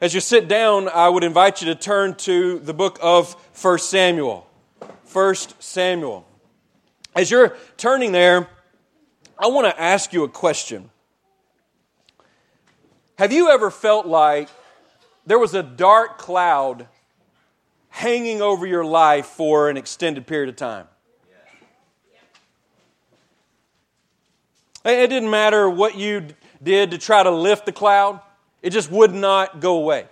As you sit down, I would invite you to turn to the book of 1 Samuel. 1 Samuel. As you're turning there, I want to ask you a question. Have you ever felt like there was a dark cloud hanging over your life for an extended period of time? It didn't matter what you did to try to lift the cloud, it just would not go away.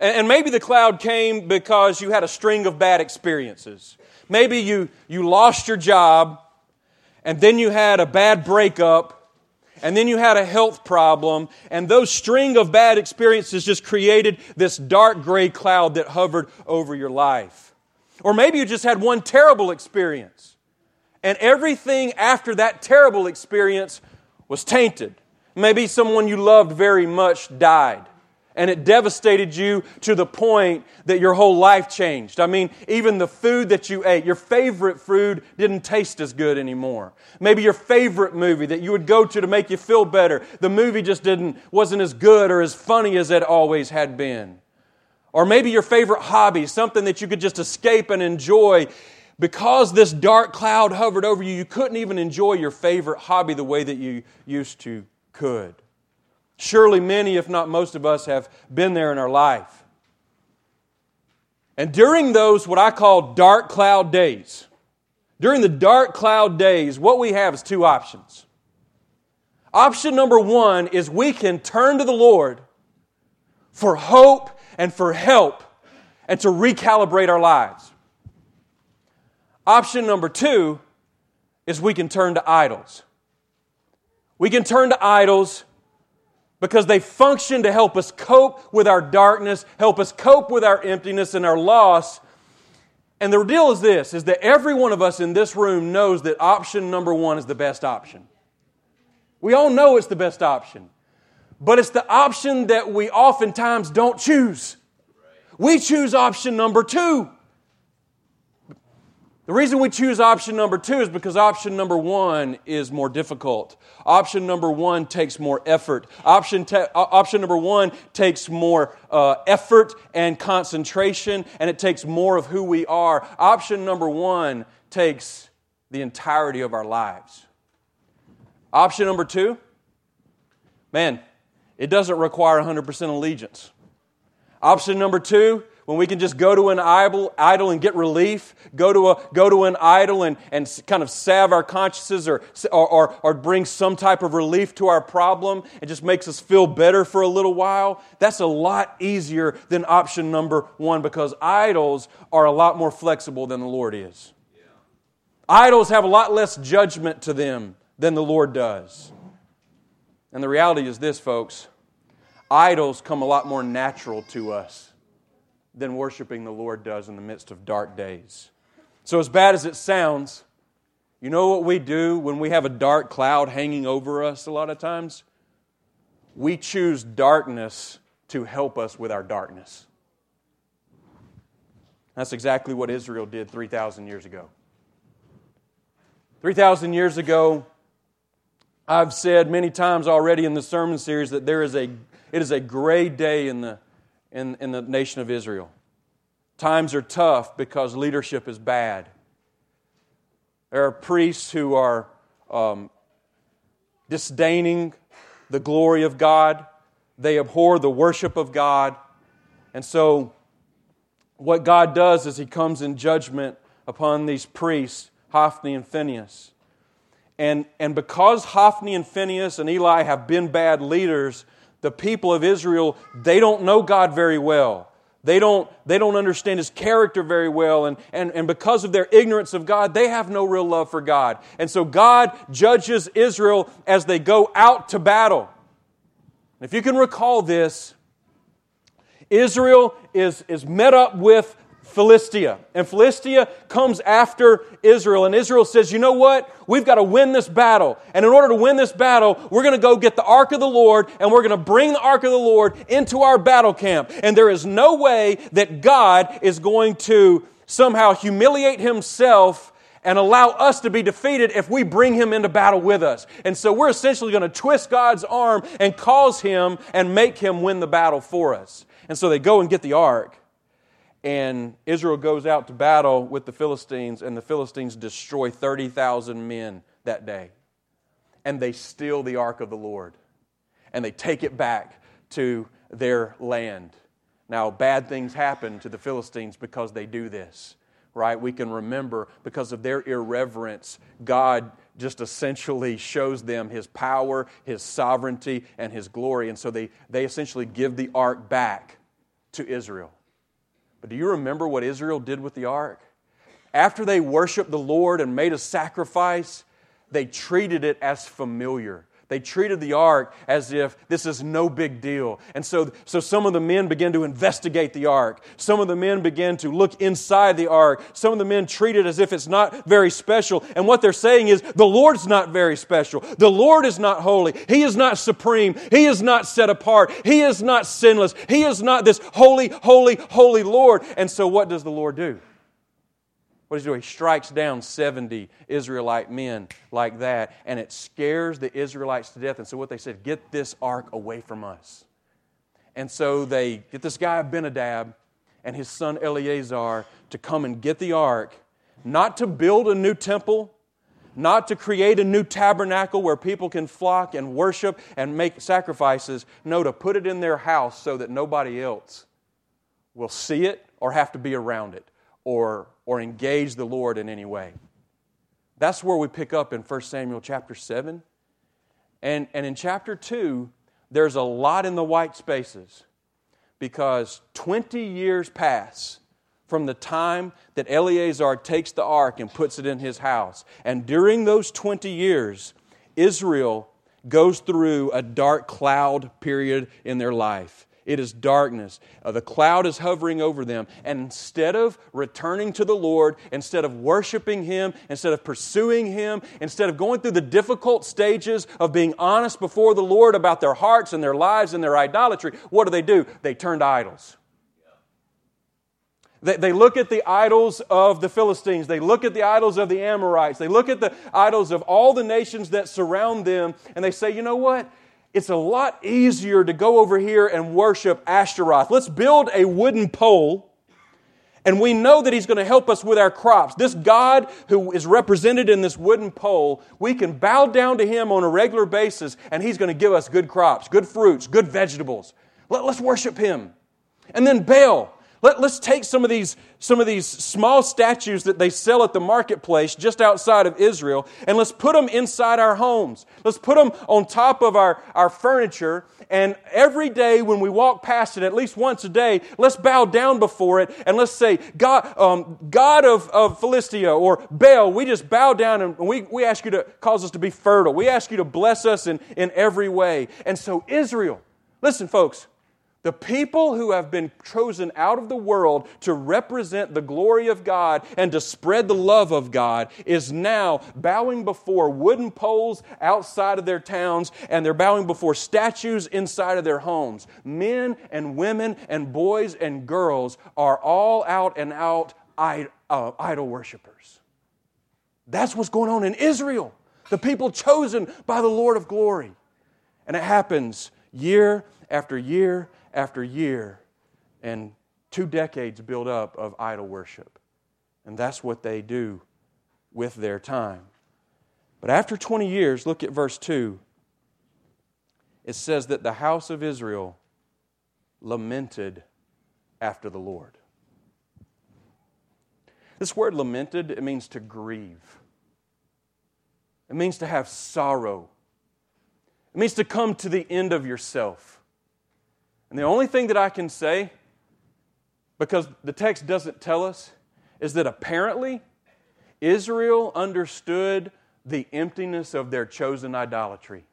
And maybe the cloud came because you had a string of bad experiences. Maybe you, you lost your job, and then you had a bad breakup, and then you had a health problem, and those string of bad experiences just created this dark gray cloud that hovered over your life. Or maybe you just had one terrible experience, and everything after that terrible experience was tainted. Maybe someone you loved very much died and it devastated you to the point that your whole life changed. I mean, even the food that you ate, your favorite food didn't taste as good anymore. Maybe your favorite movie that you would go to to make you feel better, the movie just didn't wasn't as good or as funny as it always had been. Or maybe your favorite hobby, something that you could just escape and enjoy. Because this dark cloud hovered over you, you couldn't even enjoy your favorite hobby the way that you used to could. Surely many, if not most of us, have been there in our life. And during those, what I call dark cloud days, during the dark cloud days, what we have is two options. Option number one is we can turn to the Lord for hope and for help and to recalibrate our lives. Option number two is we can turn to idols. We can turn to idols because they function to help us cope with our darkness, help us cope with our emptiness and our loss. And the deal is this is that every one of us in this room knows that option number 1 is the best option. We all know it's the best option. But it's the option that we oftentimes don't choose. We choose option number 2. The reason we choose option number two is because option number one is more difficult. Option number one takes more effort. Option, te- option number one takes more uh, effort and concentration, and it takes more of who we are. Option number one takes the entirety of our lives. Option number two, man, it doesn't require 100% allegiance. Option number two, when we can just go to an idol, idol and get relief, go to, a, go to an idol and, and kind of salve our consciences or, or, or bring some type of relief to our problem, it just makes us feel better for a little while. That's a lot easier than option number one because idols are a lot more flexible than the Lord is. Yeah. Idols have a lot less judgment to them than the Lord does. And the reality is this, folks idols come a lot more natural to us than worshiping the Lord does in the midst of dark days. So, as bad as it sounds, you know what we do when we have a dark cloud hanging over us a lot of times? We choose darkness to help us with our darkness. That's exactly what Israel did 3,000 years ago. 3,000 years ago, I've said many times already in the sermon series that there is a, it is a gray day in the in, in the nation of Israel. Times are tough because leadership is bad. There are priests who are um, disdaining the glory of God, they abhor the worship of God. And so, what God does is He comes in judgment upon these priests, Hophni and Phinehas. And, and because Hophni and Phinehas and Eli have been bad leaders, the people of Israel, they don't know God very well. They don't, they don't understand his character very well, and, and, and because of their ignorance of God, they have no real love for God. And so God judges Israel as they go out to battle. If you can recall this, Israel is, is met up with Philistia. And Philistia comes after Israel. And Israel says, you know what? We've got to win this battle. And in order to win this battle, we're going to go get the ark of the Lord and we're going to bring the ark of the Lord into our battle camp. And there is no way that God is going to somehow humiliate himself and allow us to be defeated if we bring him into battle with us. And so we're essentially going to twist God's arm and cause him and make him win the battle for us. And so they go and get the ark. And Israel goes out to battle with the Philistines, and the Philistines destroy 30,000 men that day. And they steal the ark of the Lord. And they take it back to their land. Now, bad things happen to the Philistines because they do this right? We can remember because of their irreverence, God just essentially shows them his power, his sovereignty, and his glory. And so they, they essentially give the ark back to Israel. But do you remember what Israel did with the ark? After they worshiped the Lord and made a sacrifice, they treated it as familiar. They treated the ark as if this is no big deal. And so, so some of the men began to investigate the ark. Some of the men began to look inside the ark. Some of the men treat it as if it's not very special. And what they're saying is, the Lord's not very special. The Lord is not holy. He is not supreme. He is not set apart. He is not sinless. He is not this holy, holy, holy Lord. And so what does the Lord do? What does he do? He strikes down 70 Israelite men like that, and it scares the Israelites to death. And so, what they said, get this ark away from us. And so, they get this guy, Abinadab, and his son Eleazar to come and get the ark, not to build a new temple, not to create a new tabernacle where people can flock and worship and make sacrifices. No, to put it in their house so that nobody else will see it or have to be around it or, or engage the Lord in any way. That's where we pick up in 1 Samuel chapter 7. And, and in chapter 2, there's a lot in the white spaces because 20 years pass from the time that Eleazar takes the ark and puts it in his house. And during those 20 years, Israel goes through a dark cloud period in their life. It is darkness. Uh, the cloud is hovering over them. And instead of returning to the Lord, instead of worshiping Him, instead of pursuing Him, instead of going through the difficult stages of being honest before the Lord about their hearts and their lives and their idolatry, what do they do? They turn to idols. They, they look at the idols of the Philistines. They look at the idols of the Amorites. They look at the idols of all the nations that surround them, and they say, you know what? It's a lot easier to go over here and worship Ashtaroth. Let's build a wooden pole, and we know that He's going to help us with our crops. This God who is represented in this wooden pole, we can bow down to Him on a regular basis, and He's going to give us good crops, good fruits, good vegetables. Let, us worship Him. And then Baal. Let, us take some of, these, some of these small statues that they sell at the marketplace just outside of Israel and let's put them inside our homes. Let's put them on top of our, our furniture. And every day when we walk past it, at least once a day, let's bow down before it and let's say, God, um, God of, of Philistia or Baal, we just bow down and we, we ask you to cause us to be fertile. We ask you to bless us in, in every way. And so, Israel, listen, folks, the people who have been chosen out of the world to represent the glory of God and to spread the love of God is now bowing before wooden poles outside of their towns and they're bowing before statues inside of their homes. Men and women and boys and girls are all out and out uh, idol worshippers. That's what's going on in Israel, the people chosen by the Lord of glory. And it happens year after year after year and two decades build up of idol worship. And that's what they do with their time. But after 20 years, look at verse 2. It says that the house of Israel lamented after the Lord. This word lamented, it means to grieve. It means to have sorrow. It means to come to the end of yourself. And the only thing that I can say, because the text doesn't tell us, is that apparently Israel understood the emptiness of their chosen idolatry.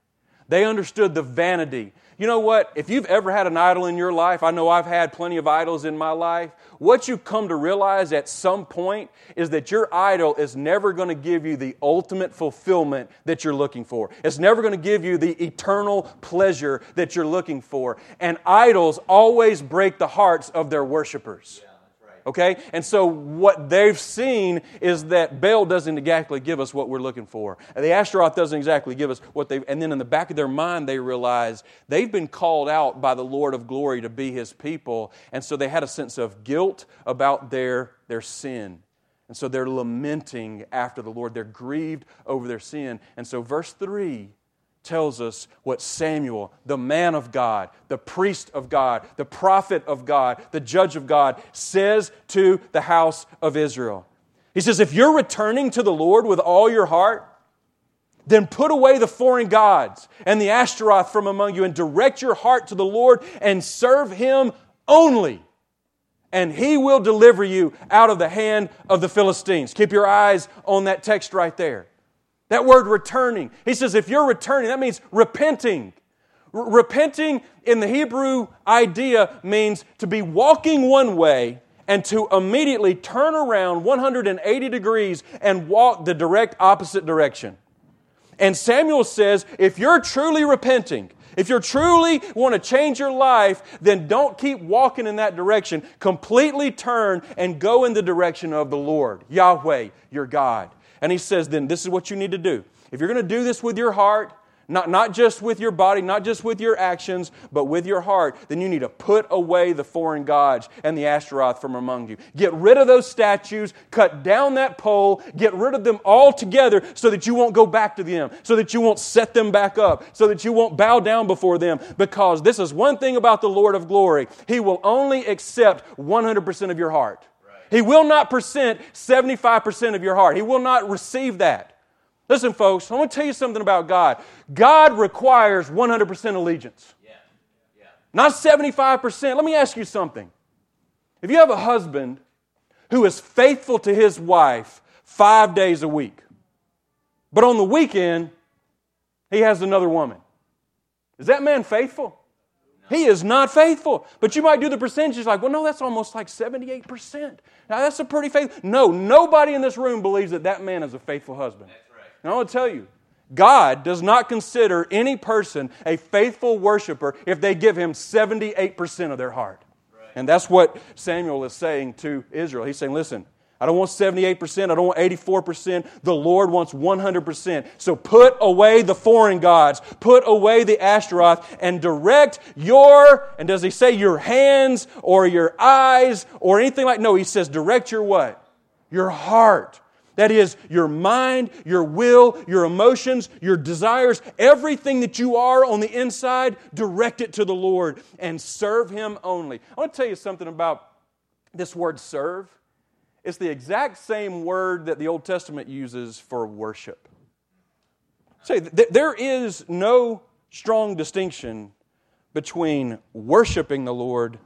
They understood the vanity. You know what? If you've ever had an idol in your life, I know I've had plenty of idols in my life. What you come to realize at some point is that your idol is never going to give you the ultimate fulfillment that you're looking for. It's never going to give you the eternal pleasure that you're looking for. And idols always break the hearts of their worshipers. Okay? And so what they've seen is that Baal doesn't exactly give us what we're looking for. And the Ashtaroth doesn't exactly give us what they and then in the back of their mind they realize they've been called out by the Lord of glory to be his people. And so they had a sense of guilt about their, their sin. And so they're lamenting after the Lord. They're grieved over their sin. And so verse 3 tells us what Samuel, the man of God, the priest of God, the prophet of God, the judge of God, says to the house of Israel. He says, If you're returning to the Lord with all your heart, then put away the foreign gods and the Ashtaroth from among you and direct your heart to the Lord and serve Him only. And He will deliver you out of the hand of the Philistines. Keep your eyes on that text right there. That word returning. He says, if you're returning, that means repenting. R- repenting in the Hebrew idea means to be walking one way and to immediately turn around 180 degrees and walk the direct opposite direction. And Samuel says, if you're truly repenting, if you truly want to change your life, then don't keep walking in that direction. Completely turn and go in the direction of the Lord, Yahweh, your God. And he says, then this is what you need to do. If you're going to do this with your heart, not, not just with your body, not just with your actions, but with your heart, then you need to put away the foreign gods and the Ashtaroth from among you. Get rid of those statues, cut down that pole, get rid of them all together so that you won't go back to them, so that you won't set them back up, so that you won't bow down before them. Because this is one thing about the Lord of glory He will only accept 100% of your heart. He will not present 75% of your heart. He will not receive that. Listen, folks, I want to tell you something about God. God requires 100% allegiance, yeah. Yeah. not 75%. Let me ask you something. If you have a husband who is faithful to his wife five days a week, but on the weekend, he has another woman, is that man faithful? He is not faithful. But you might do the percentages like, well, no, that's almost like 78%. Now, that's a pretty faithful. No, nobody in this room believes that that man is a faithful husband. That's right. And I want to tell you, God does not consider any person a faithful worshiper if they give him 78% of their heart. Right. And that's what Samuel is saying to Israel. He's saying, listen, I don't want 78%. I don't want 84%. The Lord wants 100%. So put away the foreign gods. Put away the Ashtaroth and direct your, and does he say your hands or your eyes or anything like, no, he says direct your what? Your heart. That is your mind, your will, your emotions, your desires, everything that you are on the inside, direct it to the Lord and serve Him only. I want to tell you something about this word serve. It's the exact same word that the Old Testament uses for worship. Say, there is no strong distinction between worshiping the Lord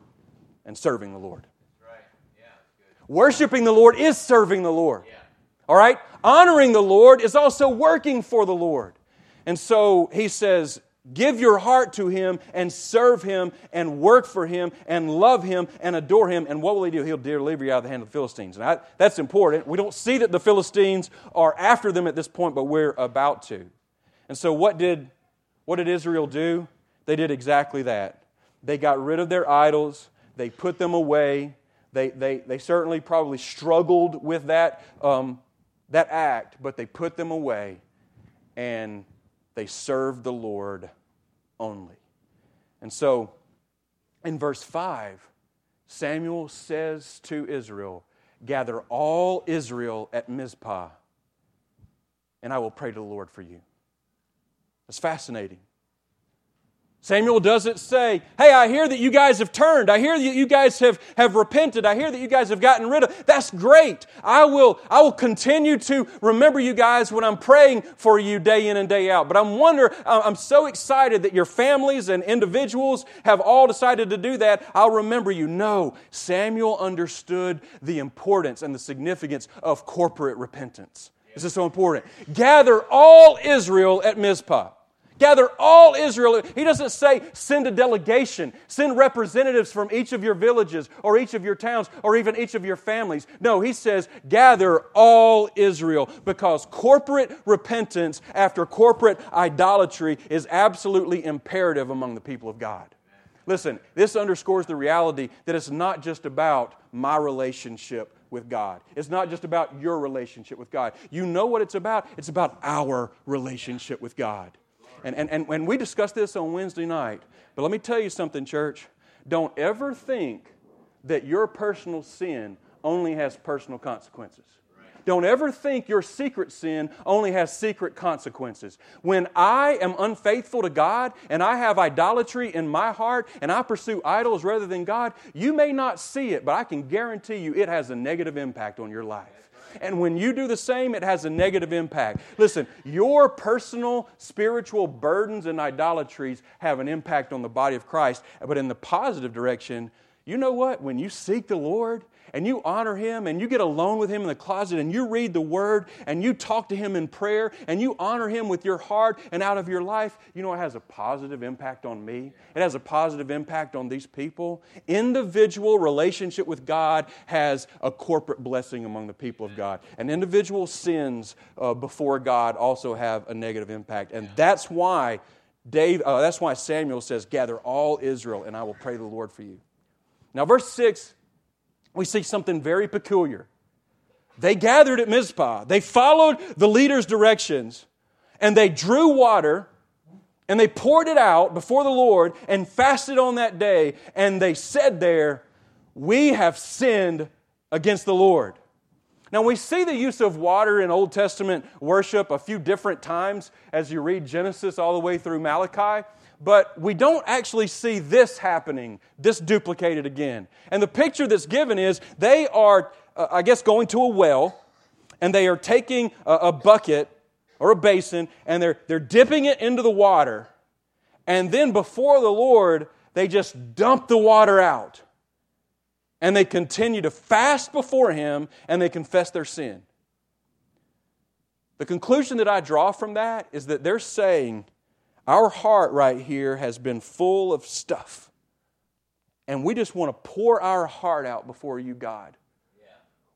and serving the Lord. Worshiping the Lord is serving the Lord. All right? Honoring the Lord is also working for the Lord. And so he says, Give your heart to Him and serve Him and work for Him and love Him and adore Him. And what will He do? He'll deliver you out of the hand of the Philistines. And I, that's important. We don't see that the Philistines are after them at this point, but we're about to. And so, what did, what did Israel do? They did exactly that. They got rid of their idols, they put them away. They, they, they certainly probably struggled with that, um, that act, but they put them away and they served the Lord only. And so, in verse 5, Samuel says to Israel, Gather all Israel at Mizpah, and I will pray to the Lord for you. That's fascinating. Samuel doesn't say, Hey, I hear that you guys have turned. I hear that you guys have, have repented. I hear that you guys have gotten rid of. That's great. I will, I will continue to remember you guys when I'm praying for you day in and day out. But I'm wonder, I'm so excited that your families and individuals have all decided to do that. I'll remember you. No, Samuel understood the importance and the significance of corporate repentance. This is so important. Gather all Israel at Mizpah. Gather all Israel. He doesn't say send a delegation, send representatives from each of your villages or each of your towns or even each of your families. No, he says gather all Israel because corporate repentance after corporate idolatry is absolutely imperative among the people of God. Listen, this underscores the reality that it's not just about my relationship with God. It's not just about your relationship with God. You know what it's about? It's about our relationship with God. And, and, and when we discussed this on Wednesday night, but let me tell you something, church. Don't ever think that your personal sin only has personal consequences. Don't ever think your secret sin only has secret consequences. When I am unfaithful to God and I have idolatry in my heart and I pursue idols rather than God, you may not see it, but I can guarantee you it has a negative impact on your life. And when you do the same, it has a negative impact. Listen, your personal spiritual burdens and idolatries have an impact on the body of Christ, but in the positive direction, you know what? When you seek the Lord and you honor Him and you get alone with Him in the closet and you read the Word and you talk to Him in prayer and you honor Him with your heart and out of your life, you know it has a positive impact on me. It has a positive impact on these people. Individual relationship with God has a corporate blessing among the people of God. And individual sins uh, before God also have a negative impact. And that's why Dave, uh, that's why Samuel says, Gather all Israel, and I will pray the Lord for you. Now, verse 6 we see something very peculiar. They gathered at Mizpah, they followed the leader's directions, and they drew water and they poured it out before the Lord and fasted on that day. And they said there, We have sinned against the Lord. Now, we see the use of water in Old Testament worship a few different times as you read Genesis all the way through Malachi but we don't actually see this happening, this duplicated again. And the picture that's given is they are, uh, I guess, going to a well, and they are taking a, a bucket or a basin, and they're, they're dipping it into the water. And then before the Lord, they just dump the water out. And they continue to fast before Him, and they confess their sin. The conclusion that I draw from that is that they're saying, our heart right here has been full of stuff. And we just want to pour our heart out before you, God.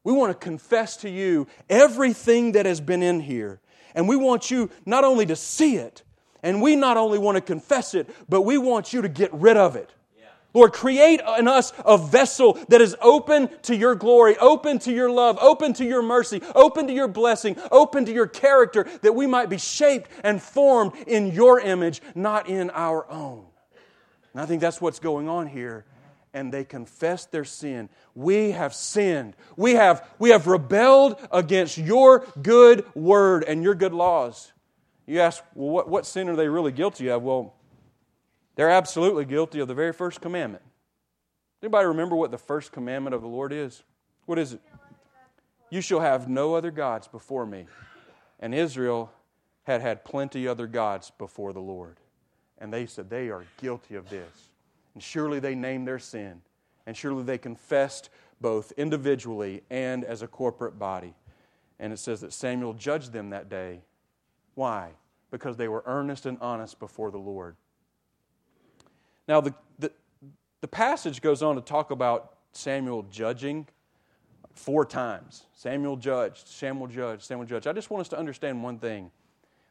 We want to confess to you everything that has been in here. And we want you not only to see it, and we not only want to confess it, but we want you to get rid of it. Lord, create in us a vessel that is open to your glory, open to your love, open to your mercy, open to your blessing, open to your character, that we might be shaped and formed in your image, not in our own. And I think that's what's going on here. And they confess their sin. We have sinned. We have, we have rebelled against your good word and your good laws. You ask, well, what, what sin are they really guilty of? Well, they're absolutely guilty of the very first commandment. Anybody remember what the first commandment of the Lord is? What is it? You shall have no other gods before me. And Israel had had plenty other gods before the Lord. And they said they are guilty of this. And surely they named their sin. And surely they confessed both individually and as a corporate body. And it says that Samuel judged them that day. Why? Because they were earnest and honest before the Lord. Now, the, the, the passage goes on to talk about Samuel judging four times. Samuel judged, Samuel judged, Samuel judged. I just want us to understand one thing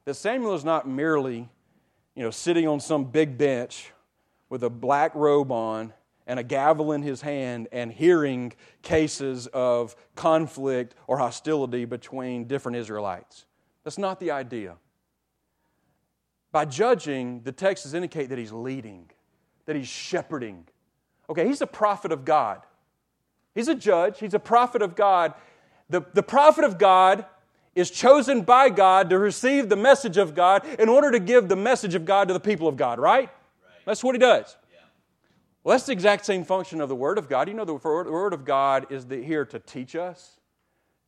that Samuel is not merely, you know, sitting on some big bench with a black robe on and a gavel in his hand and hearing cases of conflict or hostility between different Israelites. That's not the idea. By judging, the texts indicate that he's leading that he's shepherding. Okay, he's a prophet of God. He's a judge, he's a prophet of God. The, the prophet of God is chosen by God to receive the message of God in order to give the message of God to the people of God, right? right. That's what he does. Yeah. Well, that's the exact same function of the Word of God. You know, the Word of God is the, here to teach us,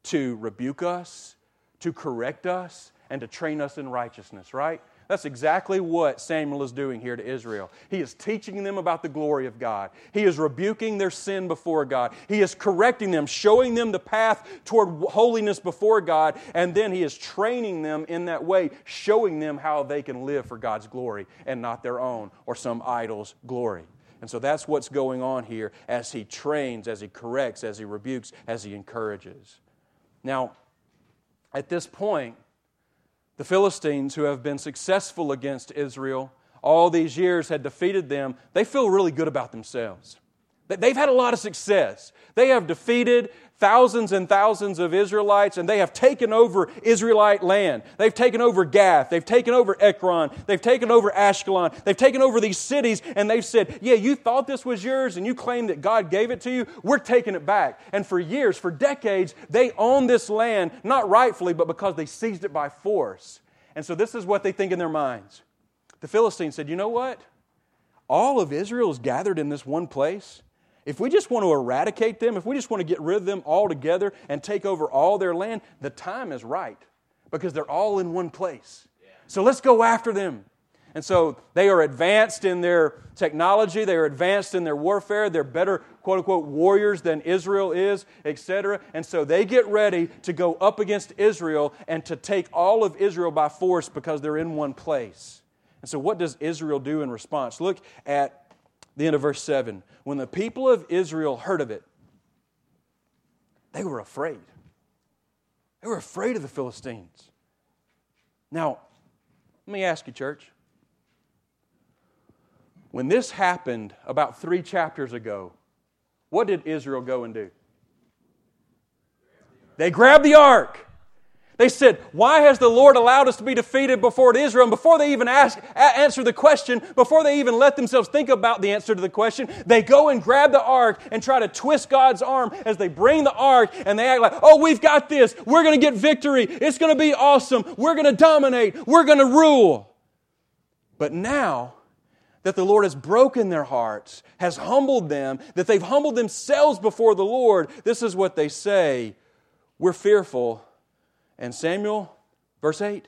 to rebuke us, to correct us, and to train us in righteousness, right? That's exactly what Samuel is doing here to Israel. He is teaching them about the glory of God. He is rebuking their sin before God. He is correcting them, showing them the path toward holiness before God, and then he is training them in that way, showing them how they can live for God's glory and not their own or some idol's glory. And so that's what's going on here as he trains, as he corrects, as he rebukes, as he encourages. Now, at this point, the Philistines, who have been successful against Israel all these years had defeated them, they feel really good about themselves. They've had a lot of success. They have defeated thousands and thousands of Israelites, and they have taken over Israelite land. They've taken over Gath. They've taken over Ekron. They've taken over Ashkelon. They've taken over these cities, and they've said, Yeah, you thought this was yours, and you claim that God gave it to you. We're taking it back. And for years, for decades, they own this land, not rightfully, but because they seized it by force. And so this is what they think in their minds. The Philistines said, You know what? All of Israel is gathered in this one place. If we just want to eradicate them, if we just want to get rid of them altogether and take over all their land, the time is right because they're all in one place. So let's go after them. And so they are advanced in their technology, they are advanced in their warfare, they're better, quote unquote, warriors than Israel is, etc. And so they get ready to go up against Israel and to take all of Israel by force because they're in one place. And so, what does Israel do in response? Look at the end of verse 7. When the people of Israel heard of it, they were afraid. They were afraid of the Philistines. Now, let me ask you, church. When this happened about three chapters ago, what did Israel go and do? They grabbed the ark. They said, Why has the Lord allowed us to be defeated before Israel? And before they even ask, answer the question, before they even let themselves think about the answer to the question, they go and grab the ark and try to twist God's arm as they bring the ark and they act like, Oh, we've got this. We're going to get victory. It's going to be awesome. We're going to dominate. We're going to rule. But now, that the Lord has broken their hearts, has humbled them, that they've humbled themselves before the Lord, this is what they say We're fearful and Samuel, verse 8,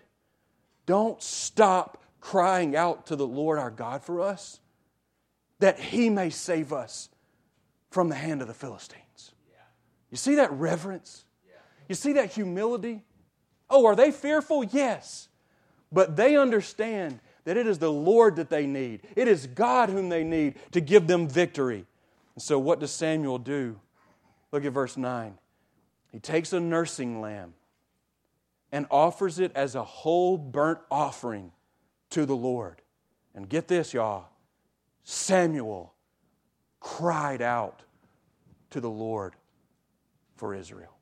don't stop crying out to the Lord our God for us, that he may save us from the hand of the Philistines. You see that reverence? You see that humility? Oh, are they fearful? Yes. But they understand that it is the Lord that they need. It is God whom they need to give them victory. And so, what does Samuel do? Look at verse 9. He takes a nursing lamb and offers it as a whole burnt offering to the Lord. And get this, y'all Samuel cried out to the Lord for Israel.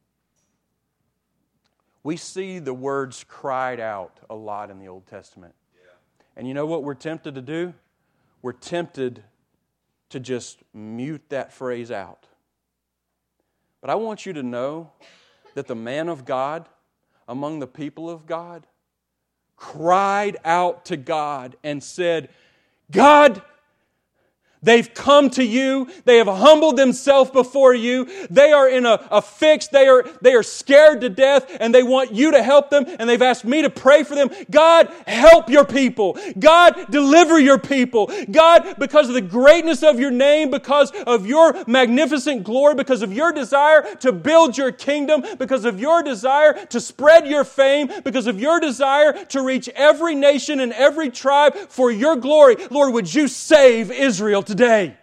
We see the words cried out a lot in the Old Testament. Yeah. And you know what we're tempted to do? We're tempted to just mute that phrase out. But I want you to know that the man of God among the people of God cried out to God and said, God, They've come to you. They have humbled themselves before you. They are in a, a, fix. They are, they are scared to death and they want you to help them. And they've asked me to pray for them. God, help your people. God, deliver your people. God, because of the greatness of your name, because of your magnificent glory, because of your desire to build your kingdom, because of your desire to spread your fame, because of your desire to reach every nation and every tribe for your glory. Lord, would you save Israel today.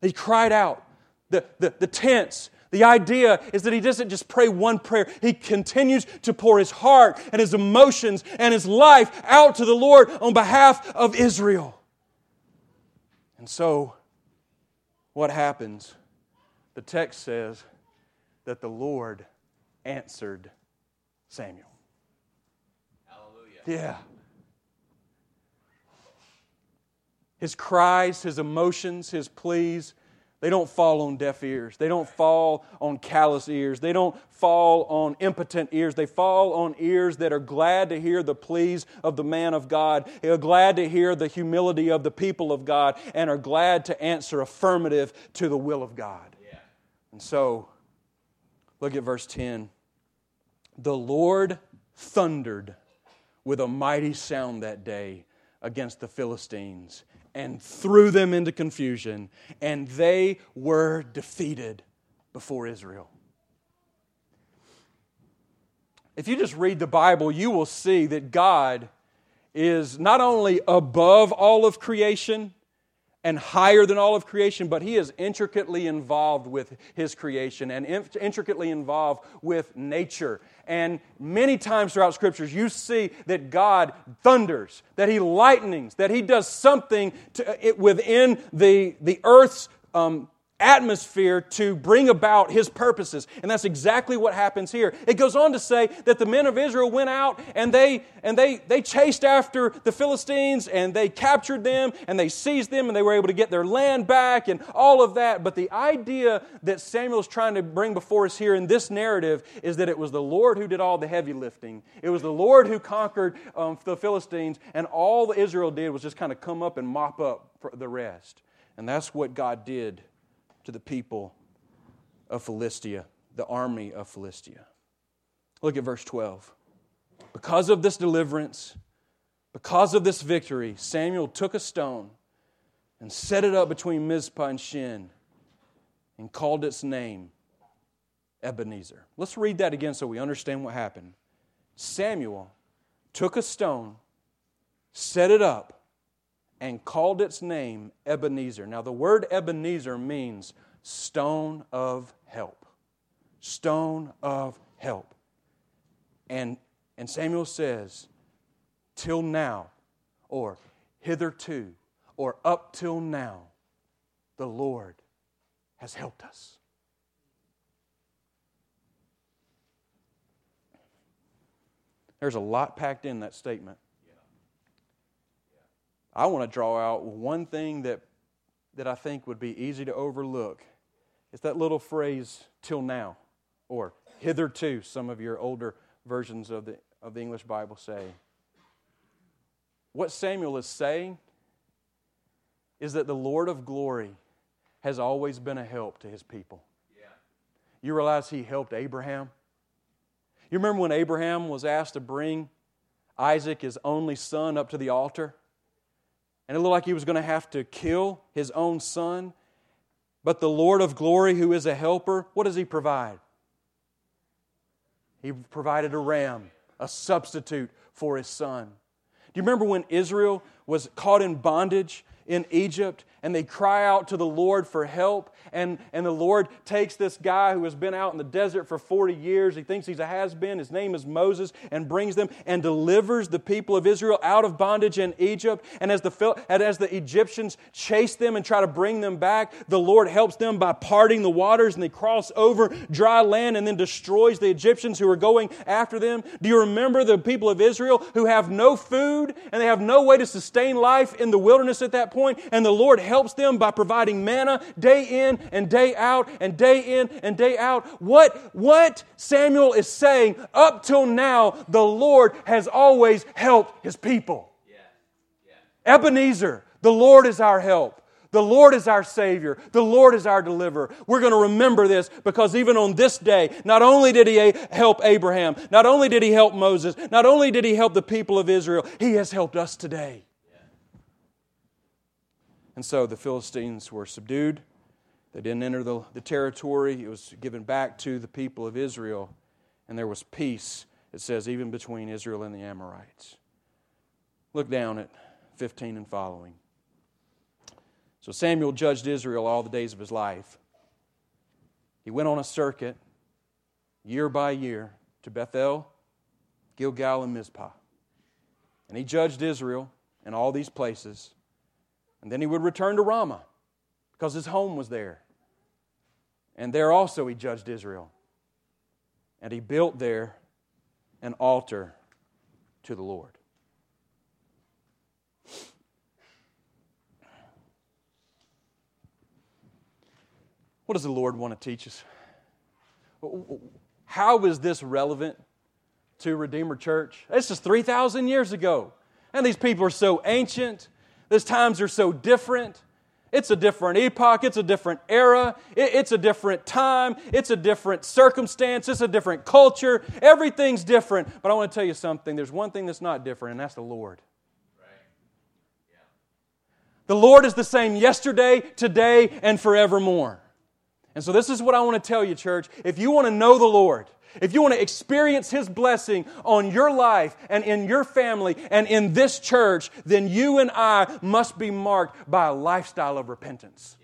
He cried out. The, the, the tense, the idea is that he doesn't just pray one prayer, he continues to pour his heart and his emotions and his life out to the Lord on behalf of Israel. And so, what happens? The text says that the Lord answered Samuel. Hallelujah. Yeah. His cries, his emotions, his pleas, they don't fall on deaf ears. They don't fall on callous ears. They don't fall on impotent ears. They fall on ears that are glad to hear the pleas of the man of God, they are glad to hear the humility of the people of God, and are glad to answer affirmative to the will of God. Yeah. And so, look at verse 10. The Lord thundered with a mighty sound that day against the Philistines and threw them into confusion, and they were defeated before Israel. If you just read the Bible, you will see that God is not only above all of creation and higher than all of creation, but he is intricately involved with his creation and intricately involved with nature. And many times throughout scriptures, you see that God thunders, that he lightnings, that he does something to, it, within the, the earth's um, atmosphere to bring about his purposes. And that's exactly what happens here. It goes on to say that the men of Israel went out and they and they they chased after the Philistines and they captured them and they seized them and they were able to get their land back and all of that. But the idea that Samuel is trying to bring before us here in this narrative is that it was the Lord who did all the heavy lifting. It was the Lord who conquered um, the Philistines, and all Israel did was just kind of come up and mop up the rest. And that's what God did to the people of Philistia, the army of Philistia. Look at verse 12. Because of this deliverance, because of this victory, Samuel took a stone and set it up between Mizpah and Shen and called its name Ebenezer. Let's read that again so we understand what happened. Samuel took a stone, set it up, and called its name Ebenezer. Now, the word Ebenezer means stone of help. Stone of help. And, and Samuel says, till now, or hitherto, or up till now, the Lord has helped us. There's a lot packed in that statement. I want to draw out one thing that, that I think would be easy to overlook. It's that little phrase, till now, or hitherto, some of your older versions of the, of the English Bible say. What Samuel is saying is that the Lord of glory has always been a help to his people. Yeah. You realize he helped Abraham? You remember when Abraham was asked to bring Isaac, his only son, up to the altar? And it looked like he was going to have to kill his own son. But the Lord of glory, who is a helper, what does he provide? He provided a ram, a substitute for his son. Do you remember when Israel was caught in bondage in Egypt and they cry out to the Lord for help. And, and the Lord takes this guy who has been out in the desert for 40 years. He thinks he's a has been. His name is Moses, and brings them and delivers the people of Israel out of bondage in Egypt. And as the, and as the Egyptians chase them and try to bring them back, the Lord helps them by parting the waters and they cross over dry land and then destroys the Egyptians who are going after them. Do you remember the people of Israel who have no food and they have no way to sustain life in the wilderness at that point? And the Lord helps them by providing manna day in and day out and day in and day out. What, what Samuel is saying, up till now, the Lord has always helped his people. Yeah. Yeah. Ebenezer, the Lord is our help. The Lord is our Savior. The Lord is our deliverer. We're going to remember this because even on this day, not only did He help Abraham, not only did He help Moses, not only did He help the people of Israel, He has helped us today. And so the Philistines were subdued. They didn't enter the, the territory. It was given back to the people of Israel. And there was peace, it says, even between Israel and the Amorites. Look down at 15 and following. So Samuel judged Israel all the days of his life. He went on a circuit year by year to Bethel, Gilgal, and Mizpah. And he judged Israel in all these places. And then he would return to Ramah because his home was there. And there also he judged Israel. And he built there an altar to the Lord. What does the Lord want to teach us? How is this relevant to Redeemer Church? This is 3,000 years ago. And these people are so ancient. These times are so different. It's a different epoch. It's a different era. It's a different time. It's a different circumstance. It's a different culture. Everything's different. But I want to tell you something. There's one thing that's not different, and that's the Lord. The Lord is the same yesterday, today, and forevermore. And so, this is what I want to tell you, church. If you want to know the Lord, if you want to experience His blessing on your life and in your family and in this church, then you and I must be marked by a lifestyle of repentance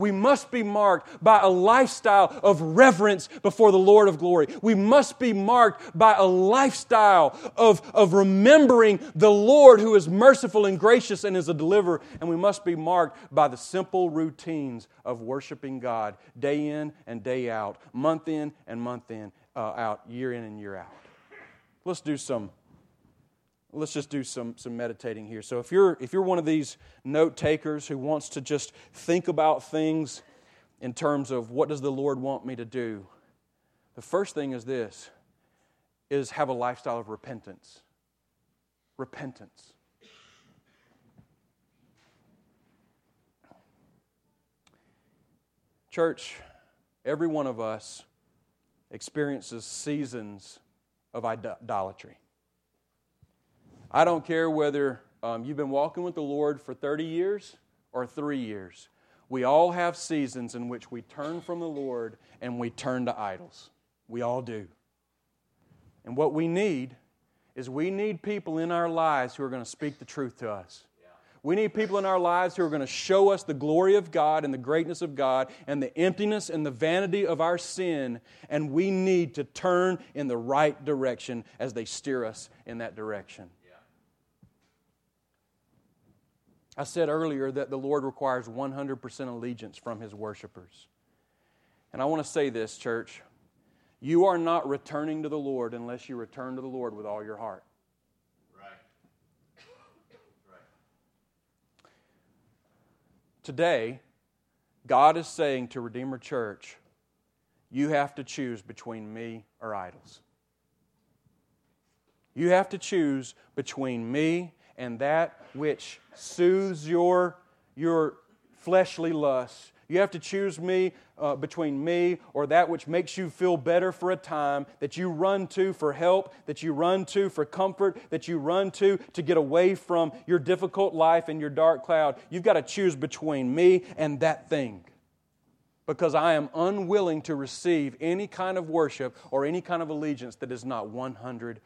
we must be marked by a lifestyle of reverence before the Lord of glory. We must be marked by a lifestyle of, of remembering the Lord who is merciful and gracious and is a deliverer. And we must be marked by the simple routines of worshiping God day in and day out, month in and month in, uh, out, year in and year out. Let's do some let's just do some, some meditating here. So if you're if you're one of these note takers who wants to just think about things in terms of what does the Lord want me to do, the first thing is this is have a lifestyle of repentance. Repentance. Church, every one of us experiences seasons of idolatry. I don't care whether um, you've been walking with the Lord for 30 years or three years. We all have seasons in which we turn from the Lord and we turn to idols. We all do. And what we need is we need people in our lives who are going to speak the truth to us. We need people in our lives who are going to show us the glory of God and the greatness of God and the emptiness and the vanity of our sin, and we need to turn in the right direction as they steer us in that direction. I said earlier that the Lord requires 100% allegiance from his worshipers. And I want to say this, church. You are not returning to the Lord unless you return to the Lord with all your heart. Right. Right. Today, God is saying to Redeemer Church, you have to choose between me or idols. You have to choose between me and that which soothes your, your fleshly lusts. You have to choose me uh, between me or that which makes you feel better for a time, that you run to for help, that you run to for comfort, that you run to to get away from your difficult life and your dark cloud. You've got to choose between me and that thing. Because I am unwilling to receive any kind of worship or any kind of allegiance that is not 100%.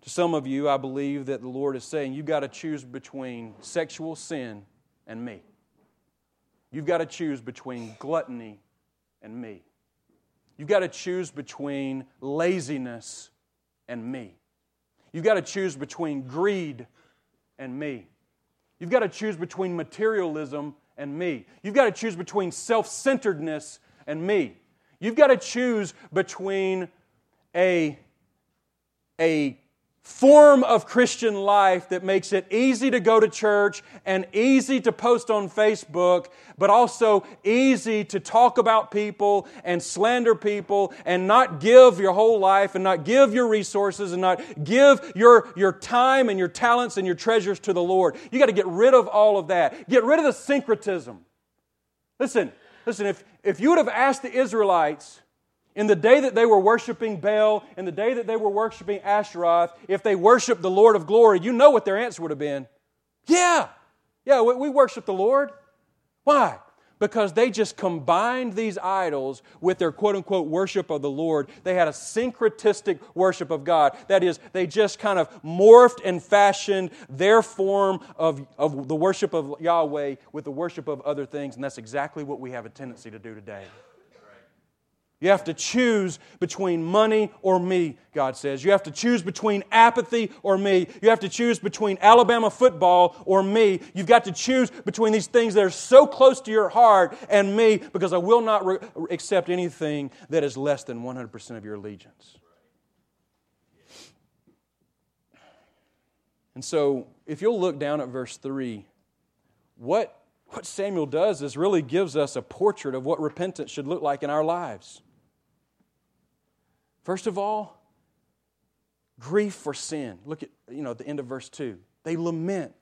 To some of you, I believe that the Lord is saying you've got to choose between sexual sin and me. You've got to choose between gluttony and me. You've got to choose between laziness and me. You've got to choose between greed and me. You've got to choose between materialism and me. You've got to choose between self centeredness and me. You've got to choose between a, a form of Christian life that makes it easy to go to church and easy to post on Facebook, but also easy to talk about people and slander people and not give your whole life and not give your resources and not give your, your time and your talents and your treasures to the Lord. You got to get rid of all of that. Get rid of the syncretism. Listen, listen, if, if you would have asked the Israelites, in the day that they were worshiping Baal, in the day that they were worshiping Ashtaroth, if they worshiped the Lord of glory, you know what their answer would have been. Yeah, yeah, we worship the Lord. Why? Because they just combined these idols with their quote unquote worship of the Lord. They had a syncretistic worship of God. That is, they just kind of morphed and fashioned their form of, of the worship of Yahweh with the worship of other things. And that's exactly what we have a tendency to do today. You have to choose between money or me, God says. You have to choose between apathy or me. You have to choose between Alabama football or me. You've got to choose between these things that are so close to your heart and me because I will not re- accept anything that is less than 100% of your allegiance. And so, if you'll look down at verse 3, what, what Samuel does is really gives us a portrait of what repentance should look like in our lives. First of all, grief for sin. Look at, you know, at the end of verse 2. They lament.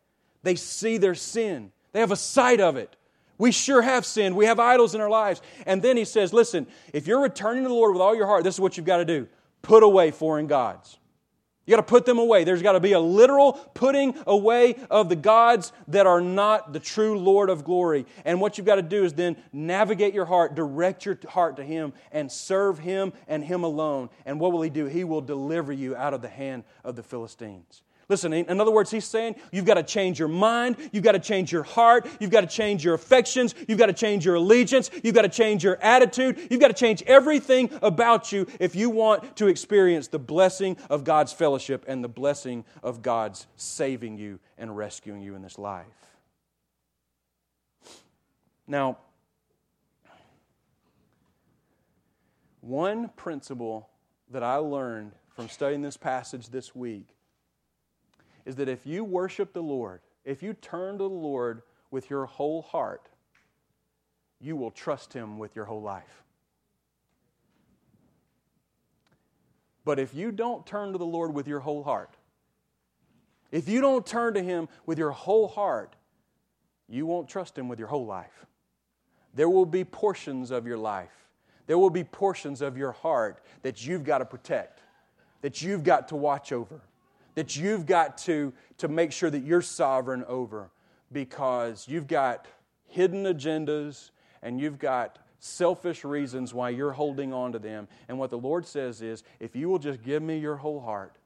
They see their sin. They have a sight of it. We sure have sinned. We have idols in our lives. And then he says, listen, if you're returning to the Lord with all your heart, this is what you've got to do put away foreign gods. You got to put them away. There's got to be a literal putting away of the gods that are not the true Lord of glory. And what you've got to do is then navigate your heart, direct your heart to Him, and serve Him and Him alone. And what will He do? He will deliver you out of the hand of the Philistines. Listen, in other words, he's saying you've got to change your mind, you've got to change your heart, you've got to change your affections, you've got to change your allegiance, you've got to change your attitude, you've got to change everything about you if you want to experience the blessing of God's fellowship and the blessing of God's saving you and rescuing you in this life. Now, one principle that I learned from studying this passage this week is that if you worship the Lord, if you turn to the Lord with your whole heart, you will trust Him with your whole life. But if you don't turn to the Lord with your whole heart, if you don't turn to Him with your whole heart, you won't trust Him with your whole life. There will be portions of your life, there will be portions of your heart that you've got to protect, that you've got to watch over that you've got to, to make sure that you're sovereign over because you've got hidden agendas and you've got selfish reasons why you're holding on to them. And what the Lord says is if you will just give me your whole heart,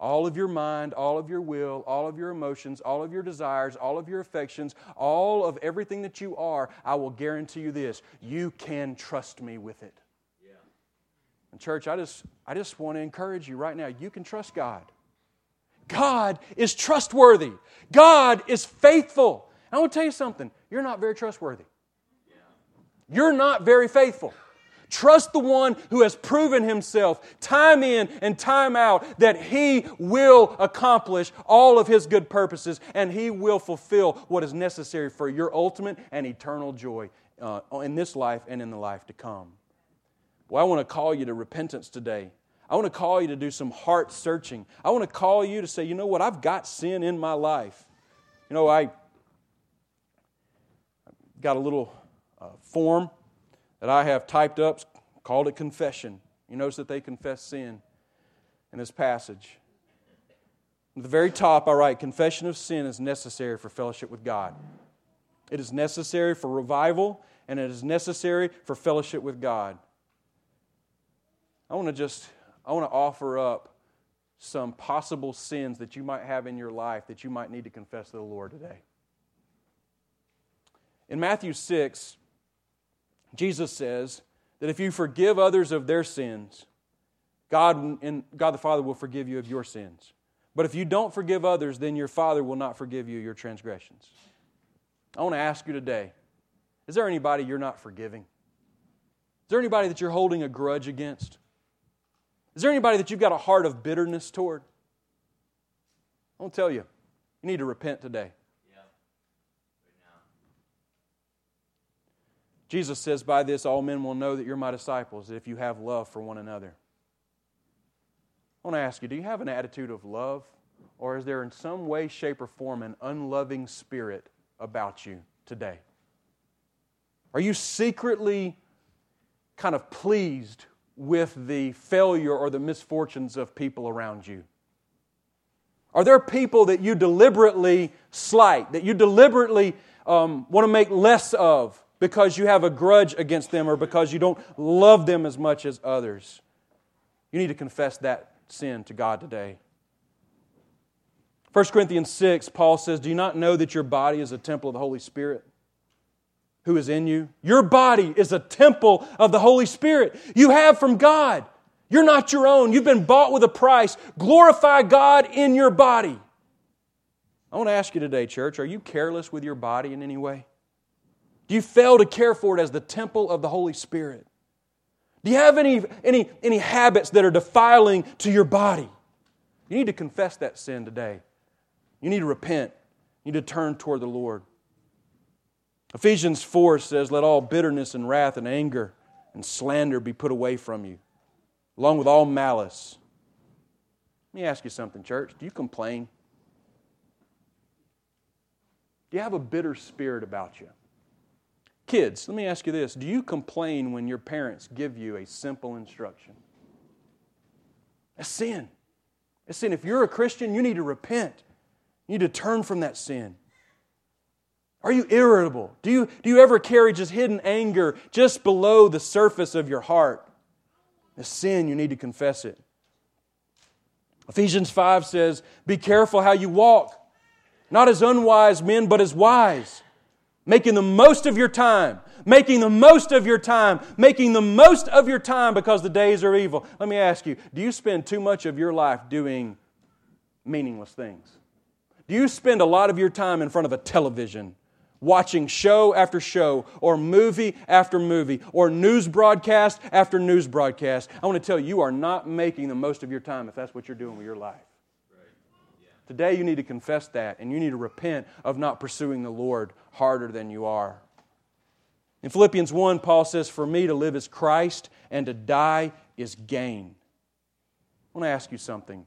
all of your mind, all of your will, all of your emotions, all of your desires, all of your affections, all of everything that you are, I will guarantee you this you can trust me with it. Yeah. And, church, I just, I just want to encourage you right now you can trust God. God is trustworthy. God is faithful. I want to tell you something. You're not very trustworthy. You're not very faithful. Trust the one who has proven himself time in and time out that he will accomplish all of his good purposes and he will fulfill what is necessary for your ultimate and eternal joy uh, in this life and in the life to come. Well, I want to call you to repentance today. I want to call you to do some heart searching. I want to call you to say, you know what, I've got sin in my life. You know, I got a little uh, form that I have typed up, called it confession. You notice that they confess sin in this passage. At the very top, I write, confession of sin is necessary for fellowship with God. It is necessary for revival, and it is necessary for fellowship with God. I want to just I want to offer up some possible sins that you might have in your life that you might need to confess to the Lord today. In Matthew 6, Jesus says that if you forgive others of their sins, God, and God the Father will forgive you of your sins. But if you don't forgive others, then your Father will not forgive you your transgressions. I want to ask you today is there anybody you're not forgiving? Is there anybody that you're holding a grudge against? Is there anybody that you've got a heart of bitterness toward? I won't tell you. You need to repent today. Jesus says, By this all men will know that you're my disciples, if you have love for one another. I want to ask you do you have an attitude of love? Or is there in some way, shape, or form an unloving spirit about you today? Are you secretly kind of pleased with the failure or the misfortunes of people around you? Are there people that you deliberately slight, that you deliberately um, want to make less of because you have a grudge against them or because you don't love them as much as others? You need to confess that sin to God today. 1 Corinthians 6, Paul says, Do you not know that your body is a temple of the Holy Spirit? Who is in you. Your body is a temple of the Holy Spirit you have from God. You're not your own. You've been bought with a price. Glorify God in your body. I want to ask you today, church, are you careless with your body in any way? Do you fail to care for it as the temple of the Holy Spirit? Do you have any, any, any habits that are defiling to your body? You need to confess that sin today. You need to repent. You need to turn toward the Lord. Ephesians 4 says, Let all bitterness and wrath and anger and slander be put away from you, along with all malice. Let me ask you something, church. Do you complain? Do you have a bitter spirit about you? Kids, let me ask you this Do you complain when your parents give you a simple instruction? A sin. It's sin. If you're a Christian, you need to repent. You need to turn from that sin. Are you irritable? Do you, do you ever carry just hidden anger just below the surface of your heart? A sin, you need to confess it. Ephesians 5 says, Be careful how you walk, not as unwise men, but as wise, making the most of your time, making the most of your time, making the most of your time because the days are evil. Let me ask you do you spend too much of your life doing meaningless things? Do you spend a lot of your time in front of a television? Watching show after show, or movie after movie, or news broadcast after news broadcast. I want to tell you, you are not making the most of your time if that's what you're doing with your life. Today, you need to confess that, and you need to repent of not pursuing the Lord harder than you are. In Philippians 1, Paul says, For me to live is Christ, and to die is gain. I want to ask you something.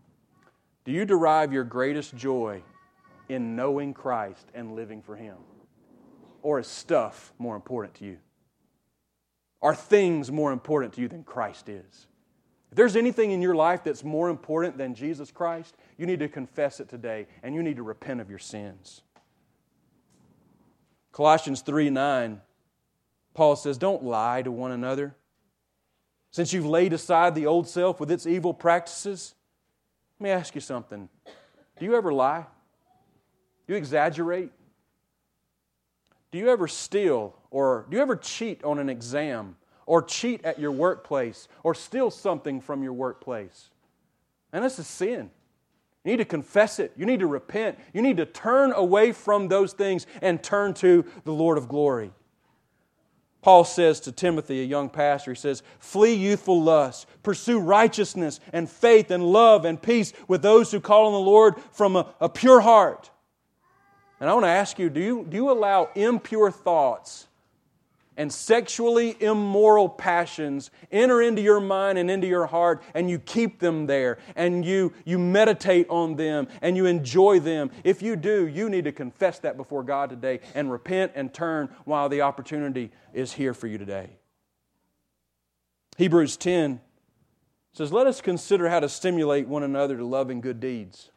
Do you derive your greatest joy in knowing Christ and living for Him? Or is stuff more important to you? Are things more important to you than Christ is? If there's anything in your life that's more important than Jesus Christ, you need to confess it today and you need to repent of your sins. Colossians 3 9, Paul says, Don't lie to one another. Since you've laid aside the old self with its evil practices, let me ask you something. Do you ever lie? Do you exaggerate? Do you ever steal or do you ever cheat on an exam or cheat at your workplace or steal something from your workplace? And this is sin. You need to confess it. You need to repent. You need to turn away from those things and turn to the Lord of glory. Paul says to Timothy, a young pastor, he says, Flee youthful lusts, pursue righteousness and faith and love and peace with those who call on the Lord from a, a pure heart. And I want to ask you do, you do you allow impure thoughts and sexually immoral passions enter into your mind and into your heart and you keep them there and you, you meditate on them and you enjoy them? If you do, you need to confess that before God today and repent and turn while the opportunity is here for you today. Hebrews 10 says, Let us consider how to stimulate one another to love and good deeds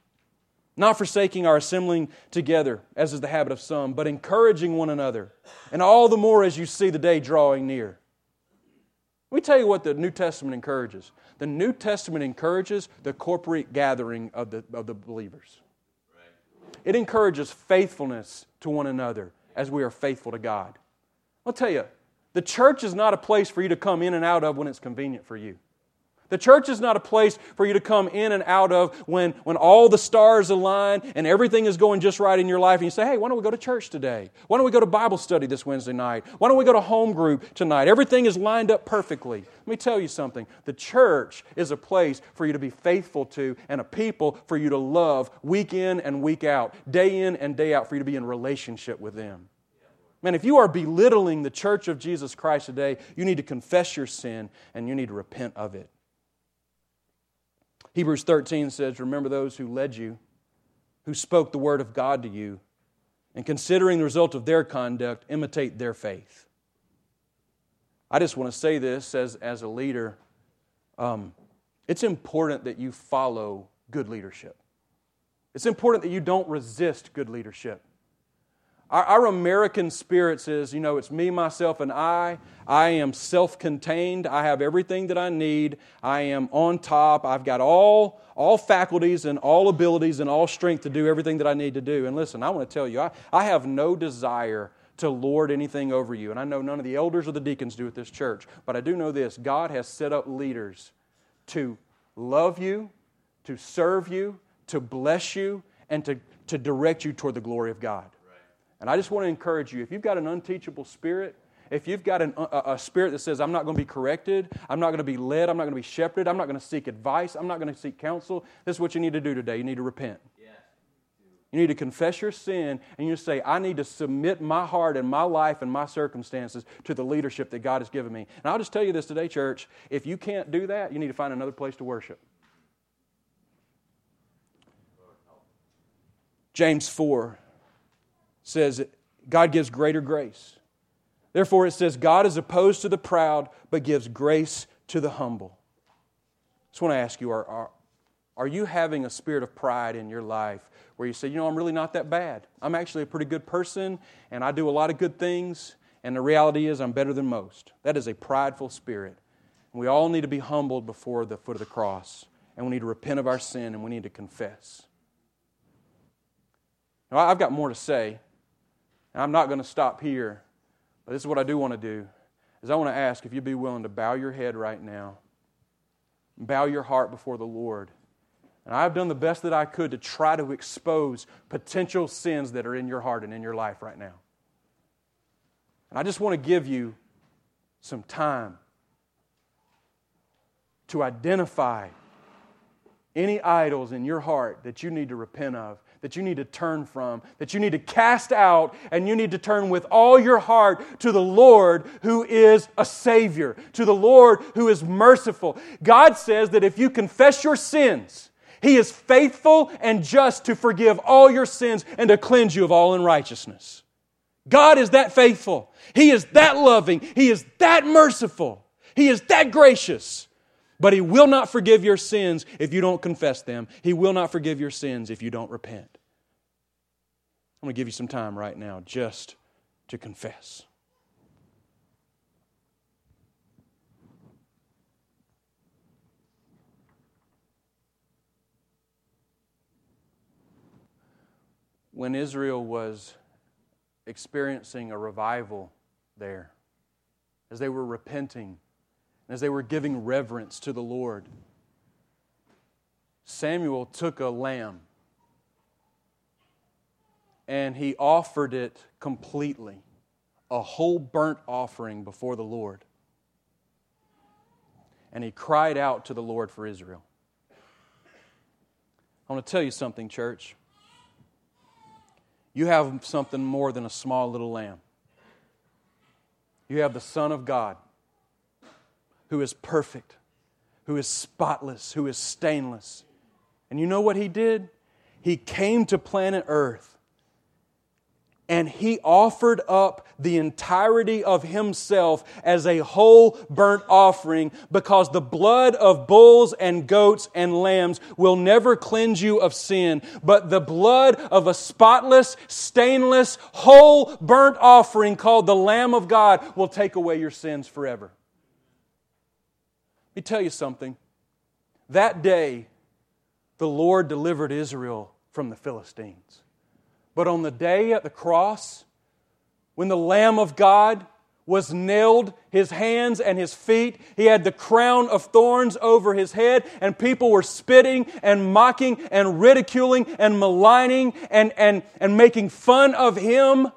not forsaking our assembling together, as is the habit of some, but encouraging one another, and all the more as you see the day drawing near. Let me tell you what the New Testament encourages. The New Testament encourages the corporate gathering of the, of the believers. It encourages faithfulness to one another as we are faithful to God. I'll tell you, the church is not a place for you to come in and out of when it's convenient for you. The church is not a place for you to come in and out of when, when all the stars align and everything is going just right in your life. And you say, hey, why don't we go to church today? Why don't we go to Bible study this Wednesday night? Why don't we go to home group tonight? Everything is lined up perfectly. Let me tell you something. The church is a place for you to be faithful to and a people for you to love week in and week out, day in and day out, for you to be in relationship with them. Man, if you are belittling the church of Jesus Christ today, you need to confess your sin and you need to repent of it. Hebrews 13 says, Remember those who led you, who spoke the word of God to you, and considering the result of their conduct, imitate their faith. I just want to say this as, as a leader. Um, it's important that you follow good leadership. It's important that you don't resist good leadership. Our, our, American spirit says, you know, it's me, myself, and I. I am self contained. I have everything that I need. I am on top. I've got all, all faculties and all abilities and all strength to do everything that I need to do. And listen, I want to tell you, I, I have no desire to lord anything over you. And I know none of the elders or the deacons do at this church. But I do know this God has set up leaders to love you, to serve you, to bless you, and to, to direct you toward the glory of God. And I just want to encourage you if you've got an unteachable spirit, if you've got an, a, a, spirit that says, I'm not going to be corrected, I'm not going to be led, I'm not going to be shepherded, I'm not going to seek advice, I'm not going to seek counsel, this is what you need to do today. You need to repent. You need to confess your sin and you say, I need to submit my heart and my life and my circumstances to the leadership that God has given me. And I'll just tell you this today, church if you can't do that, you need to find another place to worship. James 4 says God gives greater grace. Therefore, it says, God is opposed to the proud, but gives grace to the humble. I just want to ask you are, are, Are you having a spirit of pride in your life where you say, you know, I'm really not that bad? I'm actually a pretty good person and I do a lot of good things, and the reality is I'm better than most. That is a prideful spirit. We all need to be humbled before the foot of the cross, and we need to repent of our sin and we need to confess. Now, I've got more to say, and I'm not going to stop here, but this is what I do want to do is I want to ask if you'd be willing to bow your head right now, bow your heart before the Lord. And I've done the best that I could to try to expose potential sins that are in your heart and in your life right now. And I just want to give you some time to identify any idols in your heart that you need to repent of that you need to turn from, that you need to cast out, and you need to turn with all your heart to the Lord who is a Savior, to the Lord who is merciful. God says that if you confess your sins, He is faithful and just to forgive all your sins and to cleanse you of all unrighteousness. God is that faithful. He is that loving. He is that merciful. He is that gracious. But He will not forgive your sins if you don't confess them. He will not forgive your sins if you don't repent. I'm going to give you some time right now just to confess. When Israel was experiencing a revival there, as they were repenting, as they were giving reverence to the Lord, Samuel took a lamb and he offered it completely, a whole burnt offering before the Lord. And he cried out to the Lord for Israel. I want to tell you something, church. You have something more than a small little lamb. You have the Son of God who is perfect, who is spotless, who is stainless. And you know what he did? He came to planet Earth and he offered up the entirety of himself as a whole burnt offering because the blood of bulls and goats and lambs will never cleanse you of sin, but the blood of a spotless, stainless, whole burnt offering called the Lamb of God will take away your sins forever me tell you something. That day, the Lord delivered Israel from the Philistines. But on the day at the cross, when the Lamb of God was nailed, his hands and his feet. He had the crown of thorns over his head, and people were spitting and mocking and ridiculing and maligning and, and, and making fun of him.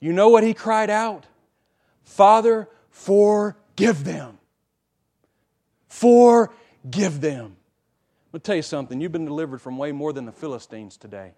You know what he cried out? Father, forgive them. Forgive them. Me tell you something. You've been delivered from way more than the Philistines today.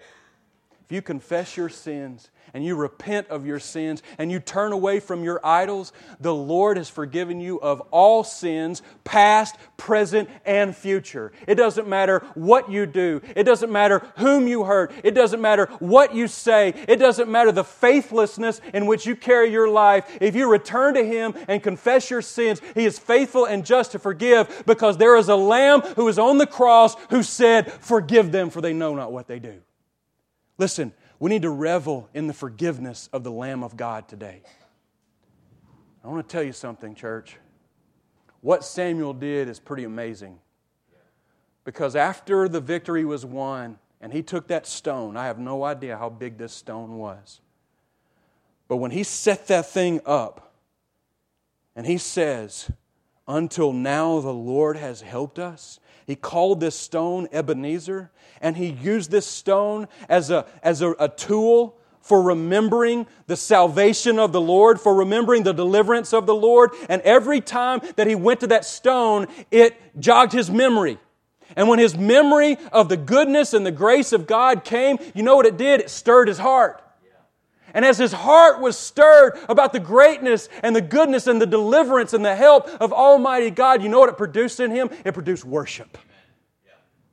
If you confess your sins and you repent of your sins and you turn away from your idols, the Lord has forgiven you of all sins, past, present, and future. It doesn't matter what you do, it doesn't matter whom you hurt, it doesn't matter what you say, it doesn't matter the faithlessness in which you carry your life. If you return to Him and confess your sins, He is faithful and just to forgive because there is a Lamb who is on the cross who said, Forgive them, for they know not what they do. Listen, we need to revel in the forgiveness of the Lamb of God today. I want to tell you something, church. What Samuel did is pretty amazing. Because after the victory was won, and he took that stone, I have no idea how big this stone was. But when he set that thing up, and he says, Until now the Lord has helped us, he called this stone Ebenezer, and he used this stone as a, as a, a tool for remembering the salvation of the Lord, for remembering the deliverance of the Lord. And every time that he went to that stone, it jogged his memory. And when his memory of the goodness and the grace of God came, you know what it did? It stirred his heart. And as his heart was stirred about the greatness and the goodness and the deliverance and the help of Almighty God, you know what it produced in him? It produced worship.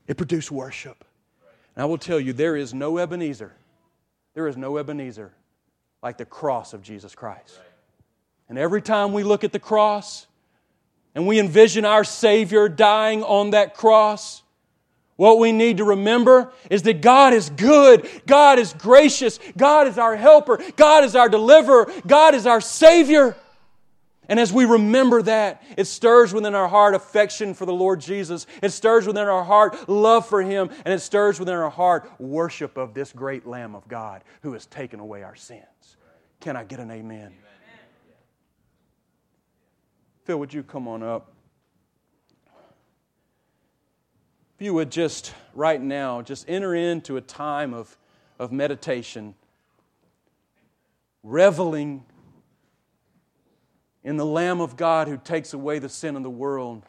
It produced worship. And I will tell you, there is no Ebenezer. There is no Ebenezer like the cross of Jesus Christ. And every time we look at the cross, and we envision our Savior dying on that cross, what we need to remember is that God is good, God is gracious, God is our helper, God is our deliverer, God is our Savior. And as we remember that, it stirs within our heart affection for the Lord Jesus. It stirs within our heart love for Him. And it stirs within our heart worship of this great Lamb of God who has taken away our sins. Can I get an amen? amen. Phil, would you come on up? If you would just right now, just enter into a time of, of meditation, reveling in the Lamb of God who takes away the sin of the world.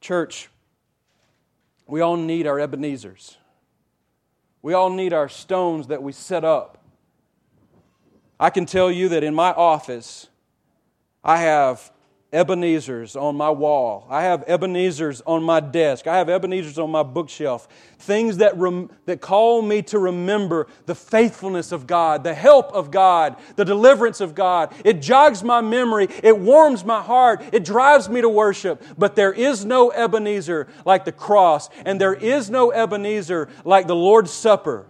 Church, we all need our Ebenezers. We all need our stones that we set up. I can tell you that in my office, I have Ebenezer's on my wall. I have Ebenezer's on my desk. I have Ebenezer's on my bookshelf. Things that, rem- that call me to remember the faithfulness of God, the help of God, the deliverance of God. It jogs my memory. It warms my heart. It drives me to worship. But there is no Ebenezer like the cross, and there is no Ebenezer like the Lord's Supper,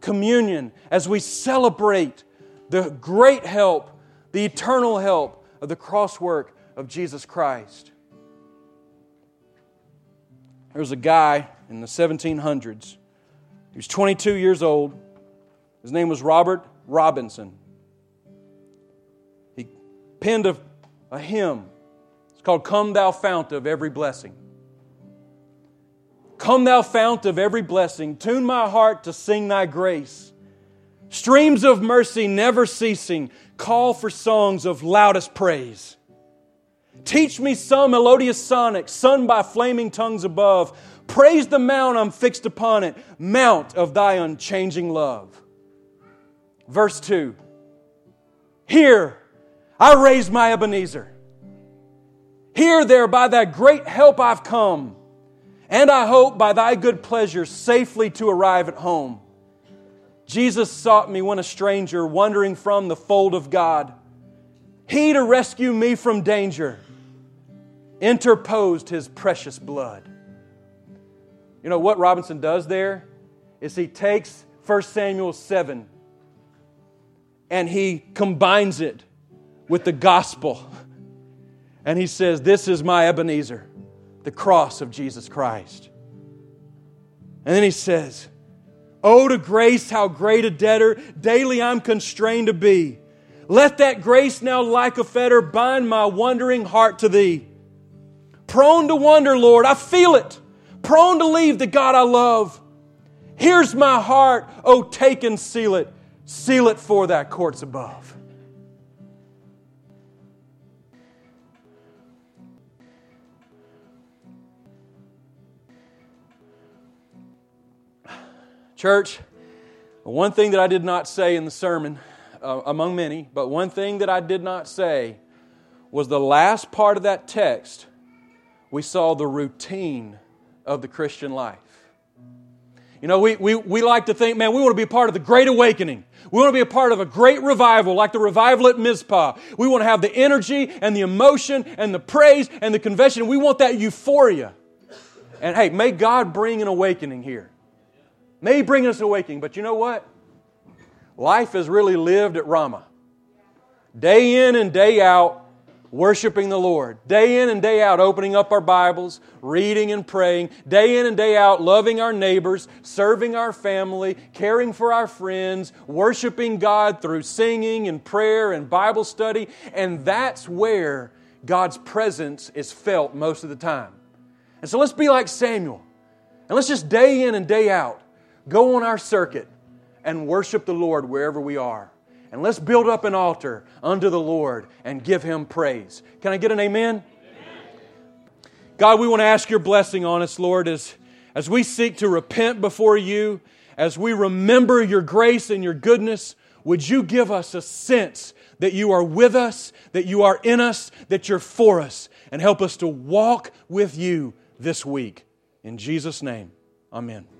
communion, as we celebrate the great help, the eternal help of the cross work of Jesus Christ. There was a guy in the 1700s. He was 22 years old. His name was Robert Robinson. He penned a, a hymn. It's called Come Thou Fount of Every Blessing. Come, thou fount of every blessing, tune my heart to sing thy grace. Streams of mercy never ceasing, call for songs of loudest praise. Teach me some melodious sonic, sung by flaming tongues above. Praise the mount I'm fixed upon it, mount of thy unchanging love. Verse 2 Here I raise my Ebenezer. Here, there, by thy great help I've come, and I hope by thy good pleasure safely to arrive at home. Jesus sought me when a stranger, wandering from the fold of God. He to rescue me from danger interposed his precious blood. You know what Robinson does there is he takes 1 Samuel 7 and he combines it with the gospel. And he says, This is my Ebenezer, the cross of Jesus Christ. And then he says, Oh, to grace, how great a debtor daily I'm constrained to be. Let that grace now, like a fetter, bind my wandering heart to thee. Prone to wonder, Lord, I feel it. Prone to leave the God I love. Here's my heart. Oh, take and seal it. Seal it for that courts above. Church, one thing that I did not say in the sermon, uh, among many, but one thing that I did not say was the last part of that text we saw the routine of the Christian life. You know, we, we, we like to think, man, we want to be part of the great awakening. We want to be a part of a great revival, like the revival at Mizpah. We want to have the energy and the emotion and the praise and the confession. We want that euphoria. And hey, may God bring an awakening here. May He bring us awakening. But you know what? Life is really lived at Ramah. Day in and day out, worshiping the Lord. Day in and day out, opening up our Bibles, reading and praying. Day in and day out, loving our neighbors, serving our family, caring for our friends, worshiping God through singing and prayer and Bible study. And that's where God's presence is felt most of the time. And so let's be like Samuel. And let's just day in and day out go on our circuit and worship the Lord wherever we are. And let's build up an altar unto the Lord and give Him praise. Can I get an amen? amen? God, we want to ask your blessing on us, Lord, as, as we seek to repent before you, as we remember your grace and your goodness. Would you give us a sense that you are with us, that you are in us, that you're for us, and help us to walk with you this week. In Jesus' name, amen.